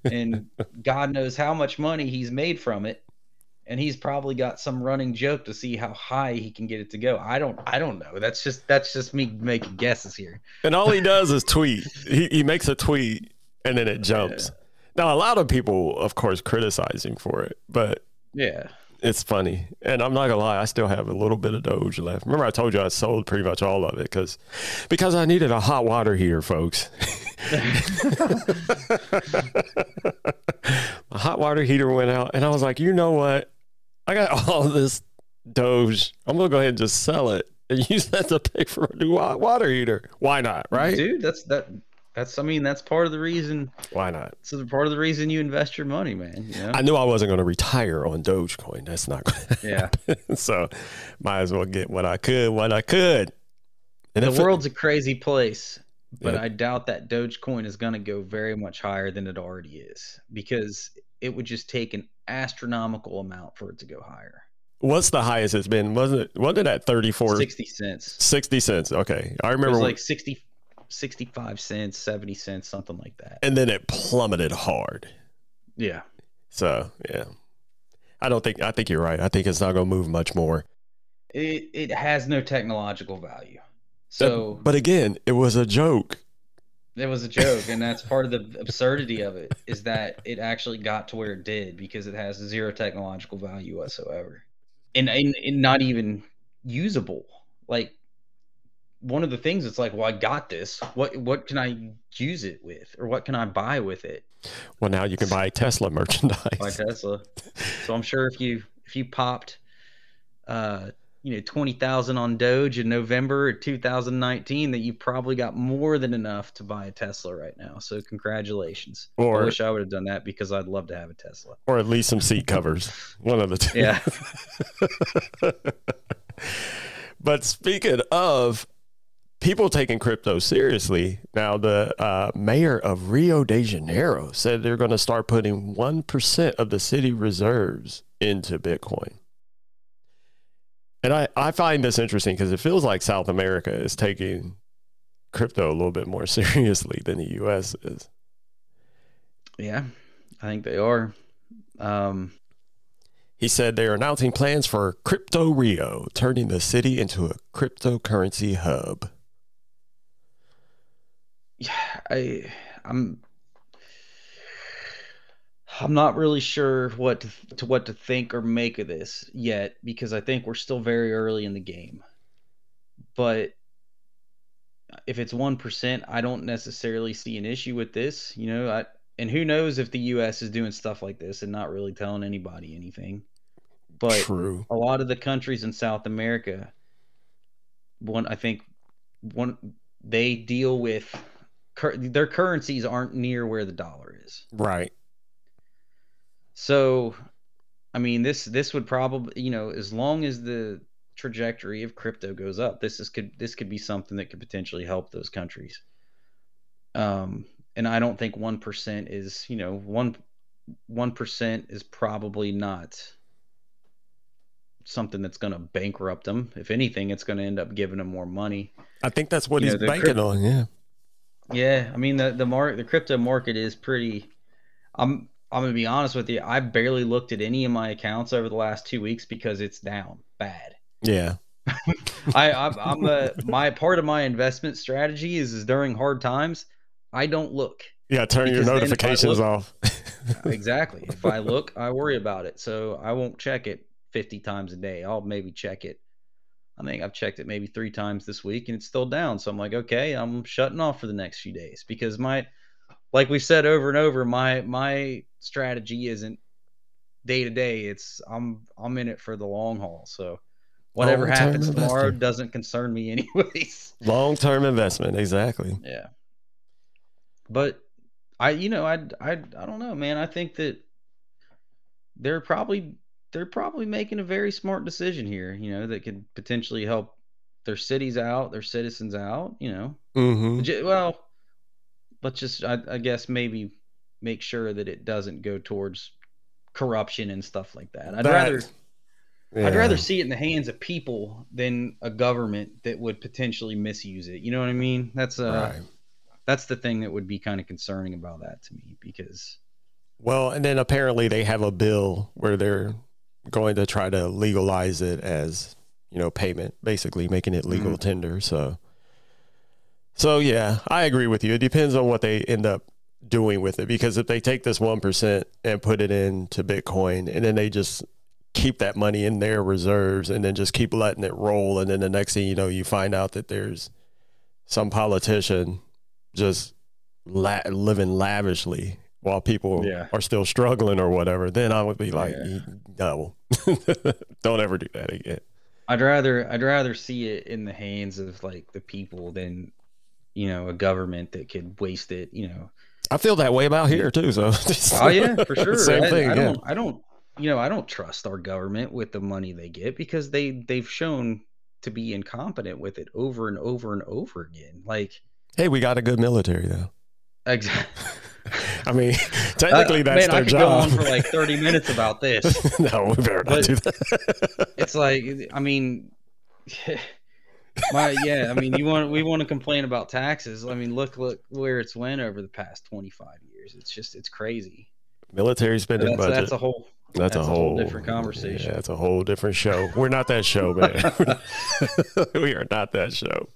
and God knows how much money he's made from it, and he's probably got some running joke to see how high he can get it to go. I don't, I don't know. That's just that's just me making guesses here. And all he does is tweet. He, he makes a tweet and then it jumps. Now, a lot of people, of course, criticizing for it, but Yeah. it's funny. And I'm not gonna lie, I still have a little bit of Doge left. Remember, I told you I sold pretty much all of it because because I needed a hot water heater, folks. My hot water heater went out, and I was like, you know what? I got all this Doge. I'm gonna go ahead and just sell it and use that to pay for a new water heater. Why not? Right? dude that's that that's i mean that's part of the reason Why not? it's part of the reason you invest your money man you know I knew I wasn't going to retire on Dogecoin. That's not going to yeah happen. So, might as well get what I could when I could. And the if it- world's a crazy place but Yeah. i doubt that dogecoin is going to go very much higher than it already is because it would just take an astronomical amount for it to go higher what's the highest it's been? Wasn't it? Wasn't it at 34? 60 cents 60 cents. Okay, I it remember. was like 60 65 cents 70 cents something like that and then it plummeted hard. yeah So yeah, I don't think. I think you're right. I think it's not going to move much more. it, it has no technological value so but again, it was a joke. It was a joke, and that's part of the absurdity of it is that it actually got to where it did because it has zero technological value whatsoever, and and, and not even usable. Like one of the things, it's like, well, I got this. What what can I use it with, or what can I buy with it? Well, now you can buy Tesla merchandise. Buy Tesla. So I'm sure if you if you popped, uh, you know, twenty thousand on Doge in November of 2019, that you probably got more than enough to buy a Tesla right now. So congratulations. I Or- wish I would have done that because I'd love to have a Tesla. or at least some seat covers. One of the two. Yeah. but speaking of people taking crypto seriously, now the uh, mayor of Rio de Janeiro said they're going to start putting 1% of the city reserves into Bitcoin. And I, I find this interesting because it feels like South America is taking crypto a little bit more seriously than the US is. Yeah, I think they are. Um, He said they're announcing plans for Crypto Rio, turning the city into a cryptocurrency hub. Yeah, I I'm I'm not really sure what to, to what to think or make of this yet because I think we're still very early in the game. But if it's 1%, I don't necessarily see an issue with this, you know, I and who knows if the US is doing stuff like this and not really telling anybody anything. But True. a lot of the countries in South America, one I think one they deal with cur- their currencies aren't near where the dollar is. Right. So, I mean this this would probably you know as long as the trajectory of crypto goes up, this is could this could be something that could potentially help those countries. Um, and I don't think one percent is you know one one percent is probably not something that's going to bankrupt them. If anything, it's going to end up giving them more money. I think that's what You he's know, banking crypt- on. Yeah. Yeah, I mean the the mark the crypto market is pretty. I'm I'm gonna be honest with you. I barely looked at any of my accounts over the last two weeks because it's down bad. Yeah. I I'm, I'm a my part of my investment strategy is is during hard times, I don't look. Yeah. Turn your Because then if I notifications look- off. Exactly. if I look, I worry about it. So I won't check it 50 times a day. I'll maybe check it. I think I've checked it maybe three times this week and it's still down. So I'm like, okay, I'm shutting off for the next few days because my, like we've said over and over, my my strategy isn't day to day. It's I'm I'm in it for the long haul. So whatever Long-term happens tomorrow doesn't concern me anyways. Long term investment. Exactly. Yeah. But I, you know, I, I, I don't know, man. I think that they're probably they're probably making a very smart decision here. You know, that could potentially help their cities out, their citizens out. You know, Mm-hmm. well, let's just I, I guess maybe make sure that it doesn't go towards corruption and stuff like that. I'd That- rather I'd rather see it in the hands of people than a government that would potentially misuse it. You know what I mean? That's uh Right. that's the thing that would be kind of concerning about that to me because Well, and then apparently they have a bill where they're going to try to legalize it as, you know, payment, basically making it legal Mhm. tender. So, so yeah, I agree with you. It depends on what they end up doing with it because if they take this 1% and put it into Bitcoin and then they just keep that money in their reserves and then just keep letting it roll. And then the next thing you know, you find out that there's some politician just la- living lavishly while people Yeah. are still struggling or whatever, then I would be like, Yeah. no, don't ever do that again. I'd rather I'd rather see it in the hands of like the people than you know a government that could waste it. You know. I feel that way about here too. So, Oh yeah, for sure. Same I, thing. I yeah. don't I don't you know I don't trust our government with the money they get because they they've shown to be incompetent with it over and over and over again. Like Hey, we got a good military though. exactly. I mean, technically that's Uh, man, I their could job. go on for like 30 minutes about this. no, we better not do that. It's like I mean my yeah, I mean you want we want to complain about taxes. I mean look look where it's went over the past 25 years. It's just it's crazy. military spending That's, budget. that's a whole That's, That's a whole, whole different conversation. Yeah, that's a whole different show. We're not that show, man. we are not that show.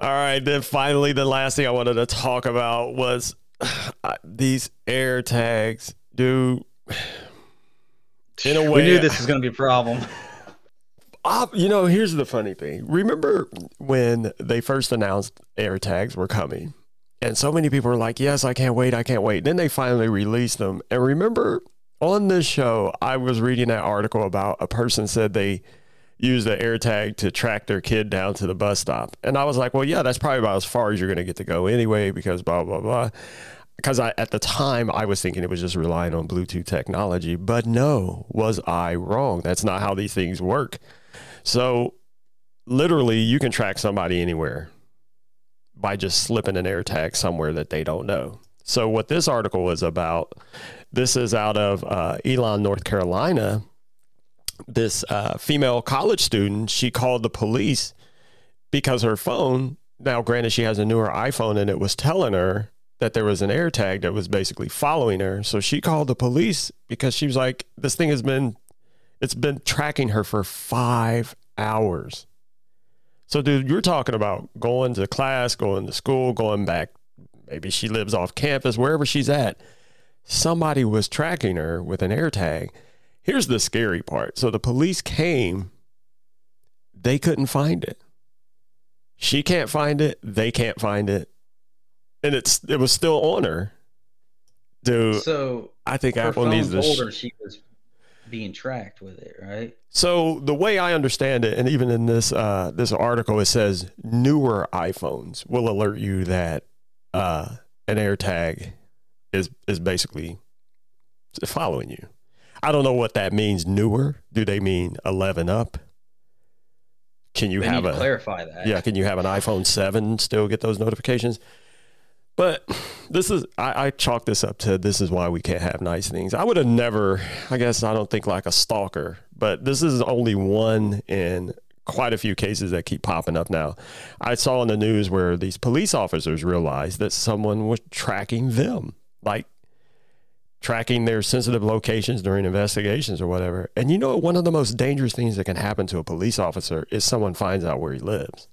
All right, then finally, the last thing I wanted to talk about was these air tags, dude. In a way, we knew this was going to be a problem. Uh, you know, here's the funny thing. Remember when they first announced air tags were coming? And so many people were like, yes, I can't wait. I can't wait. Then they finally released them. And remember on this show, I was reading that article about a person said they used the AirTag to track their kid down to the bus stop. And I was like, well, yeah, that's probably about as far as you're going to get to go anyway, because blah, blah, blah. Because I, at the time, I was thinking it was just relying on Bluetooth technology. But no, was I wrong? That's not how these things work. So literally, you can track somebody anywhere by just slipping an AirTag somewhere that they don't know. So what this article is about, this is out of uh, Elon, North Carolina. This uh, female college student, she called the police because her phone. Now, granted, she has a newer iPhone, and it was telling her that there was an air tag that was basically following her. So she called the police because she was like, "This thing has been, it's been tracking her for five hours." So, dude, you're talking about going to class, going to school, going back. Maybe she lives off campus, wherever she's at. Somebody was tracking her with an air tag. Here's the scary part. So the police came, they couldn't find it. She can't find it, they can't find it. And it's it was still on her. Dude, So I think Apple needs to sh- her she was being tracked with it, right? So the way I understand it, and even in this uh, this article, it says newer iPhones will alert you that uh, an AirTag is is basically following you. I don't know what that means. Newer? Do they mean eleven up? Can you They have a clarify that. yeah? Can you have an iPhone seven still get those notifications? But this is I, I chalk this up to this is why we can't have nice things. I would have never. I guess I don't think like a stalker, but this is only one in quite a few cases that keep popping up now. I saw in the news where these police officers realized that someone was tracking them, like tracking their sensitive locations during investigations or whatever. And you know, one of the most dangerous things that can happen to a police officer is someone finds out where he lives.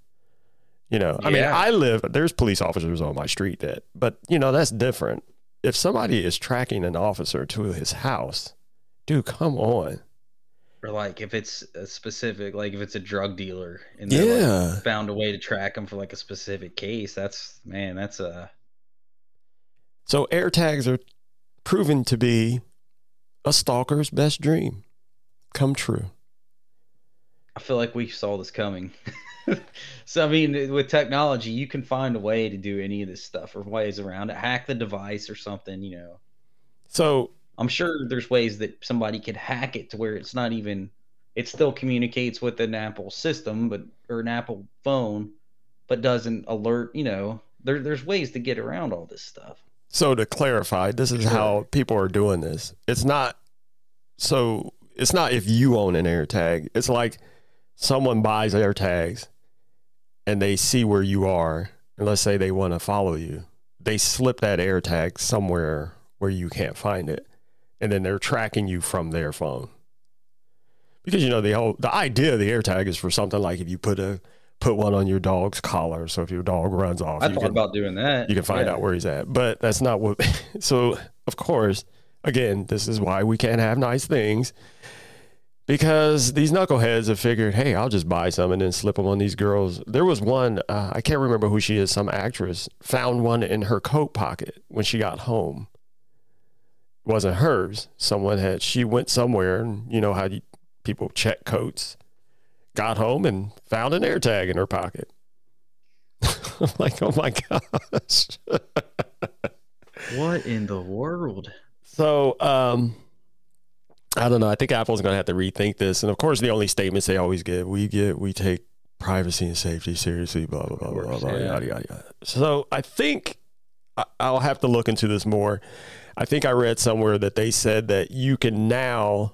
You know, I mean, I live, there's police officers on my street that, but you know, that's different. If somebody is tracking an officer to his house, dude, come on. Or like if it's a specific, like if it's a drug dealer and they like, Yeah. found a way to track them for like a specific case, that's man, that's a So air tags are proven to be a stalker's best dream come true. I feel like we saw this coming. so I mean, with technology, you can find a way to do any of this stuff or ways around it. Hack the device or something, you know. So I'm sure there's ways that somebody could hack it to where it's not even it still communicates with an Apple system, but or an Apple phone, but doesn't alert. You know, there, there's ways to get around all this stuff. So to clarify, this is Sure. how people are doing this. It's not so it's not if you own an AirTag. It's like someone buys AirTags and they see where you are, and let's say they want to follow you. They slip that AirTag somewhere where you can't find it, and then they're tracking you from their phone. Because you know the whole the idea of the AirTag is for something like if you put a put one on your dog's collar, so if your dog runs off, I you thought can, about doing that. you can find Yeah. out where he's at. But that's not what. So of course, again, this is why we can't have nice things because these knuckleheads have figured, hey, I'll just buy some and then slip them on these girls. There was one uh, I can't remember who she is. Some actress found one in her coat pocket when she got home. It wasn't hers. Someone had. She went somewhere, and you know how you, people check coats. Got home and found an AirTag in her pocket. I'm like, oh my gosh. What in the world? So, um, I don't know. I think Apple's going to have to rethink this. And of course, the only statements they always give, we get, we take privacy and safety seriously, blah, blah, blah, blah, blah, blah, yeah. yada, yada, yada. So I think I'll have to look into this more. I think I read somewhere that they said that you can now,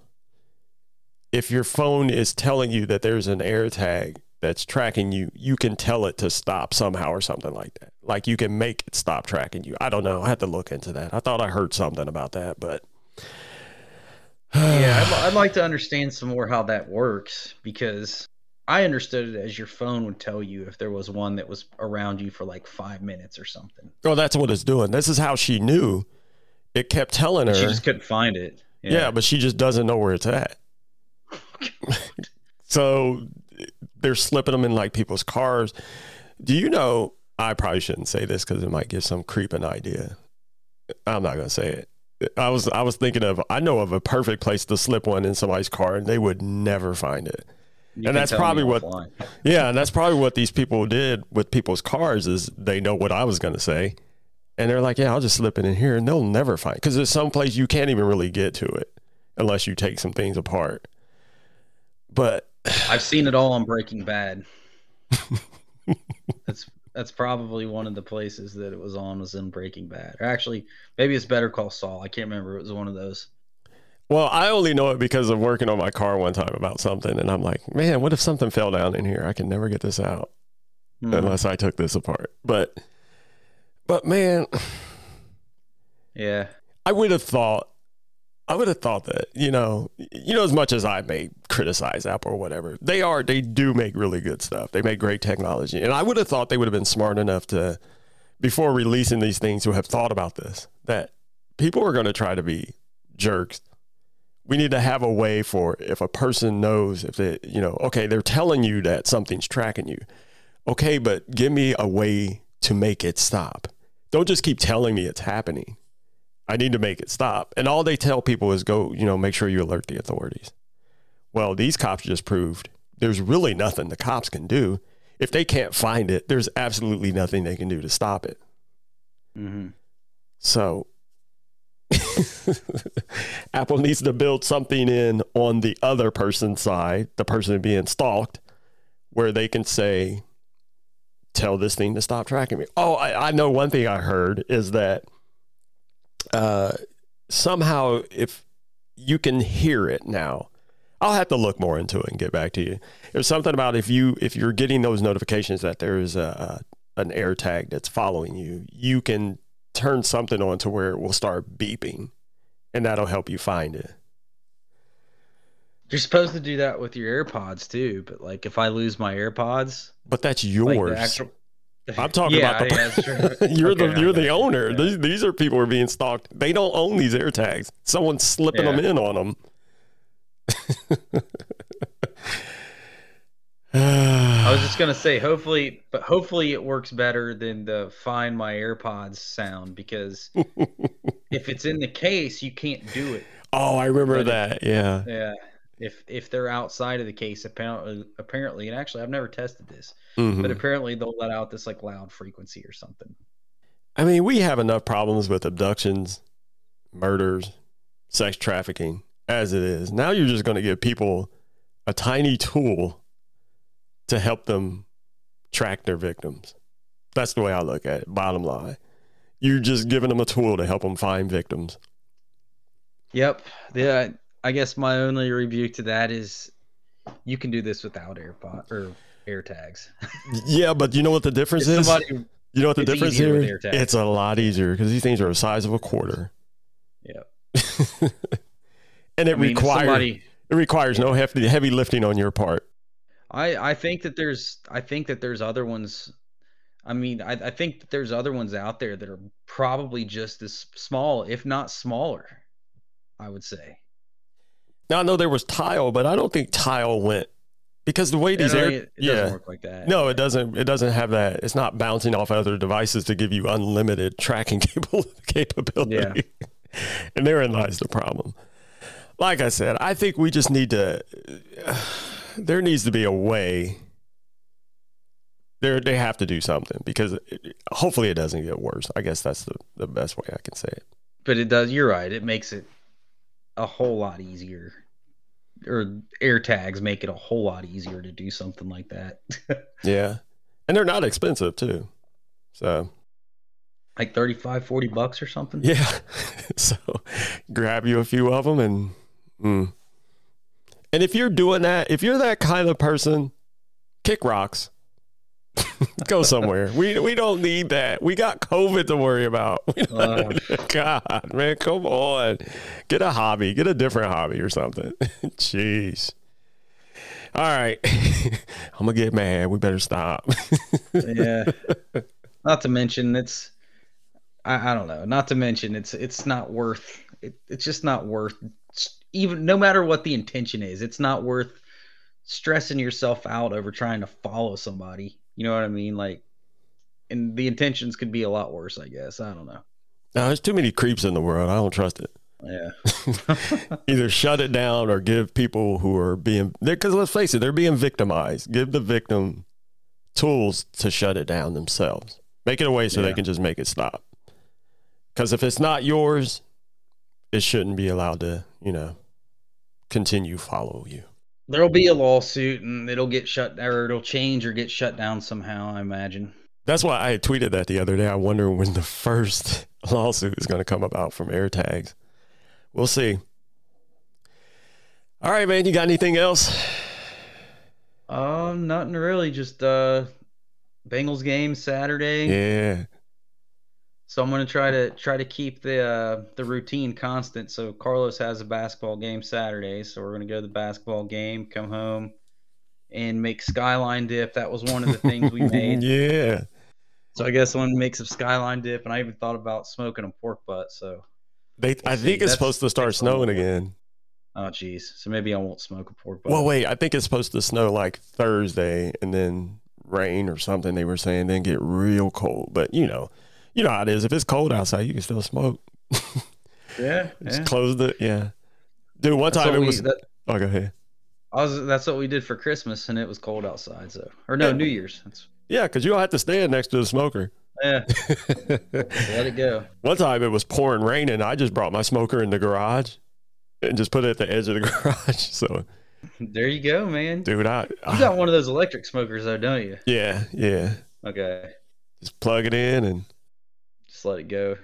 if your phone is telling you that there's an AirTag that's tracking you, you can tell it to stop somehow or something like that. Like you can make it stop tracking you. I don't know. I have to look into that. I thought I heard something about that, but Yeah, I'd, I'd like to understand some more how that works because I understood it as your phone would tell you if there was one that was around you for like five minutes or something. Oh, that's what it's doing. This is how she knew. It kept telling her. She just couldn't find it. yeah. but she just doesn't know where it's at. so they're slipping them in like people's cars. Do you know? I probably shouldn't say this because it might give some creep an idea. I'm not gonna say it. I was I was thinking of I know of a perfect place to slip one in somebody's car and they would never find it. You and that's probably what- offline. Yeah, and that's probably what these people did with people's cars is they know what I was going to say. And they're like, yeah, I'll just slip it in here and they'll never find because there's some place you can't even really get to it unless you take some things apart. But I've seen it all on Breaking Bad. that's that's probably one of the places that it was on was in Breaking Bad. Or actually, maybe it's Better Call Saul. I can't remember. It was one of those. well, I only know it because of working on my car one time about something. And I'm like, man, what if something fell down in here? I can never get this out Hmm. unless I took this apart. But, but man, Yeah. I would have thought, I would have thought that, you know, you know, as much as I may criticize Apple or whatever, they are, they do make really good stuff. They make great technology. And I would have thought they would have been smart enough to, before releasing these things, to have thought about this, that people are going to try to be jerks. We need to have a way for if a person knows if they, you know, okay, they're telling you that something's tracking you. Okay, but give me a way to make it stop. Don't just keep telling me it's happening. I need to make it stop. And all they tell people is go, you know, make sure you alert the authorities. Well, these cops just proved there's really nothing the cops can do. If they can't find it, there's absolutely nothing they can do to stop it. Mm-hmm. So Apple needs to build something in on the other person's side, the person being stalked, where they can say, tell this thing to stop tracking me. Oh, I, I know one thing I heard is that uh, somehow if you can hear it now, I'll have to look more into it and get back to you. There's something about if you if you're getting those notifications that there is a, a an air tag that's following you, you can turn something on to where it will start beeping, and that'll help you find it. You're supposed to do that with your AirPods too, but like if I lose my AirPods, But that's like yours. the actual. I'm talking Yeah, about the. yeah, you're Okay, the you're the owner. Yeah. These, these are people who are being stalked. They don't own these air tags. Someone's slipping them in on them. I was just gonna say, hopefully, but hopefully it works better than the "Find My AirPods" sound because if it's in the case, you can't do it. oh, I remember But- that. Yeah. Yeah, if if they're outside of the case, apparently, apparently, and actually, I've never tested this, Mhm. but apparently they'll let out this like loud frequency or something. I mean, we have enough problems with abductions, murders, sex trafficking as it is. Now you're just going to give people a tiny tool to help them track their victims. That's the way I look at it. Bottom line, you're just giving them a tool to help them find victims. Yep. Yeah. I guess my only rebuke to that is you can do this without AirPod or air tags. yeah, but you know what the difference is? Somebody, you know what the difference here? It's a lot easier because these things are the size of a quarter. Yeah. and it I mean, requires somebody, it requires no heavy heavy lifting on your part. I I think that there's I think that there's other ones. I mean, I, I think that there's other ones out there that are probably just as small, if not smaller. I would say. Now I know there was tile, but I don't think tile went because the way these air, it, yeah, work like that. No, it doesn't. It doesn't have that. It's not bouncing off other devices to give you unlimited tracking cable capability. Yeah. and therein lies the problem. Like I said, I think we just need to. Uh, there needs to be a way. There, they have to do something because it, hopefully it doesn't get worse. I guess that's the, the best way I can say it. But it does. You're right. It makes it a whole lot easier or air tags make it a whole lot easier to do something like that. yeah. And they're not expensive too. So like 35 40 bucks or something. Yeah. so grab you a few of them and mm. And if you're doing that, if you're that kind of person, kick rocks. Go somewhere. we we don't need that. We got COVID to worry about. Uh, God, man, come on. Get a hobby. Get a different hobby or something. Jeez. All right. I'm gonna get mad. We better stop. yeah. Not to mention it's I, I don't know. Not to mention it's it's not worth it, it's just not worth even no matter what the intention is, it's not worth stressing yourself out over trying to follow somebody you know what I mean? Like, and the intentions could be a lot worse, I guess. I don't know. No, there's too many creeps in the world. I don't trust it. Yeah. Either shut it down or give people who are being because let's face it, they're being victimized. Give the victim tools to shut it down themselves. Make it a way so yeah. they can just make it stop. Because if it's not yours, it shouldn't be allowed to, you know, continue follow you there'll be a lawsuit and it'll get shut or it'll change or get shut down somehow. I imagine. That's why I tweeted that the other day. I wonder when the first lawsuit is going to come about from AirTags. We'll see. All right, man. You got anything else? Um, nothing really. Just uh, Bengals game Saturday. Yeah. So I'm going to try to try to keep the uh, the routine constant. So Carlos has a basketball game Saturday, so we're going to go to the basketball game, come home, and make skyline dip. That was one of the things we made. yeah. So I guess I'm going to make some skyline dip, and I even thought about smoking a pork butt. So they, we'll I see. think it's That's, supposed to start snowing again. Oh, geez. So maybe I won't smoke a pork butt. Well, wait. I think it's supposed to snow like Thursday, and then rain or something. They were saying then get real cold, but you know you know how it is. If it's cold outside, you can still smoke. yeah, just yeah. close the yeah. Dude, one that's time it we, was. That, oh, go ahead. I was. That's what we did for Christmas, and it was cold outside. So, or no, yeah. New Year's. That's, yeah, because you don't have to stand next to the smoker. Yeah. Let it go. One time it was pouring rain, and I just brought my smoker in the garage and just put it at the edge of the garage. So there you go, man. Dude, I you got one of those electric smokers though, don't you? Yeah, yeah. Okay. Just plug it in and just let it go.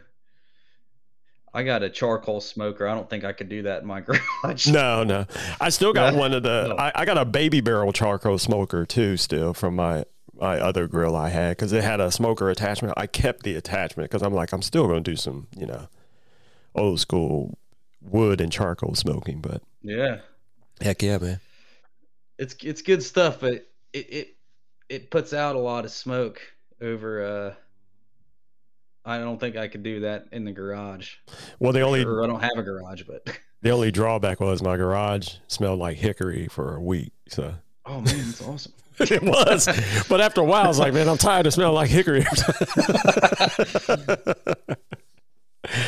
I got a charcoal smoker. I don't think I could do that in my garage. No, no. I still got one of the. No. I, I, got a baby barrel charcoal smoker too, still from my my other grill I had because it had a smoker attachment. I kept the attachment because I'm like I'm still going to do some you know old school wood and charcoal smoking. But yeah, heck yeah, man. It's it's good stuff, but it it it puts out a lot of smoke over uh I don't think I could do that in the garage. Well, the only sure, I don't have a garage, but the only drawback was my garage smelled like hickory for a week. So oh man, that's awesome. it was, but after a while, I was like, man, I'm tired of smelling like hickory.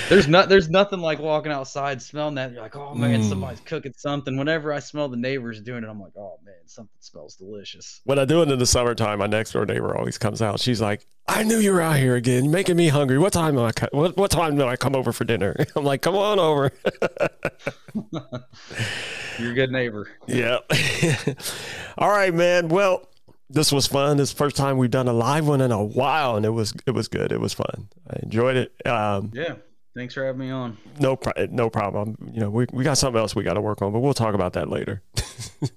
There's not there's nothing like walking outside smelling that. You're like, oh man, Mm. somebody's cooking something. Whenever I smell the neighbors doing it, I'm like, oh man, something smells delicious. When I do it in the summertime, my next door neighbor always comes out. She's like, "I knew you were out here again, making me hungry. What time do I co- what, what time do I come over for dinner?" I'm like, "Come on over." You're a good neighbor. yeah. All right, man. Well, this was fun. This first time we've done a live one in a while, and it was it was good. It was fun. I enjoyed it. Um, Yeah. Thanks for having me on. no, pro- no problem. You know, we we got something else we got to work on, but we'll talk about that later.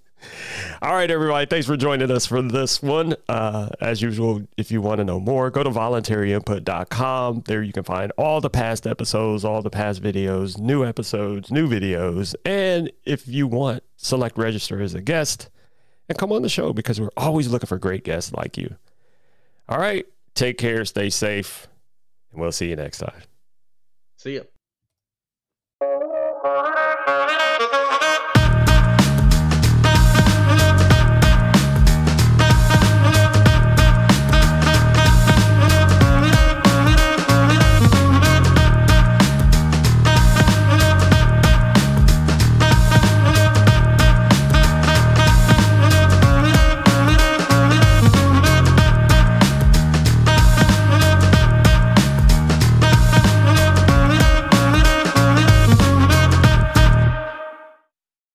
All right, everybody. Thanks for joining us for this one. Uh, as usual, if you want to know more, go to voluntaryinput.com. There you can find all the past episodes, all the past videos, new episodes, new videos. And if you want, select register as a guest and come on the show because we're always looking for great guests like you. All right. Take care. Stay safe. And we'll see you next time. See ya.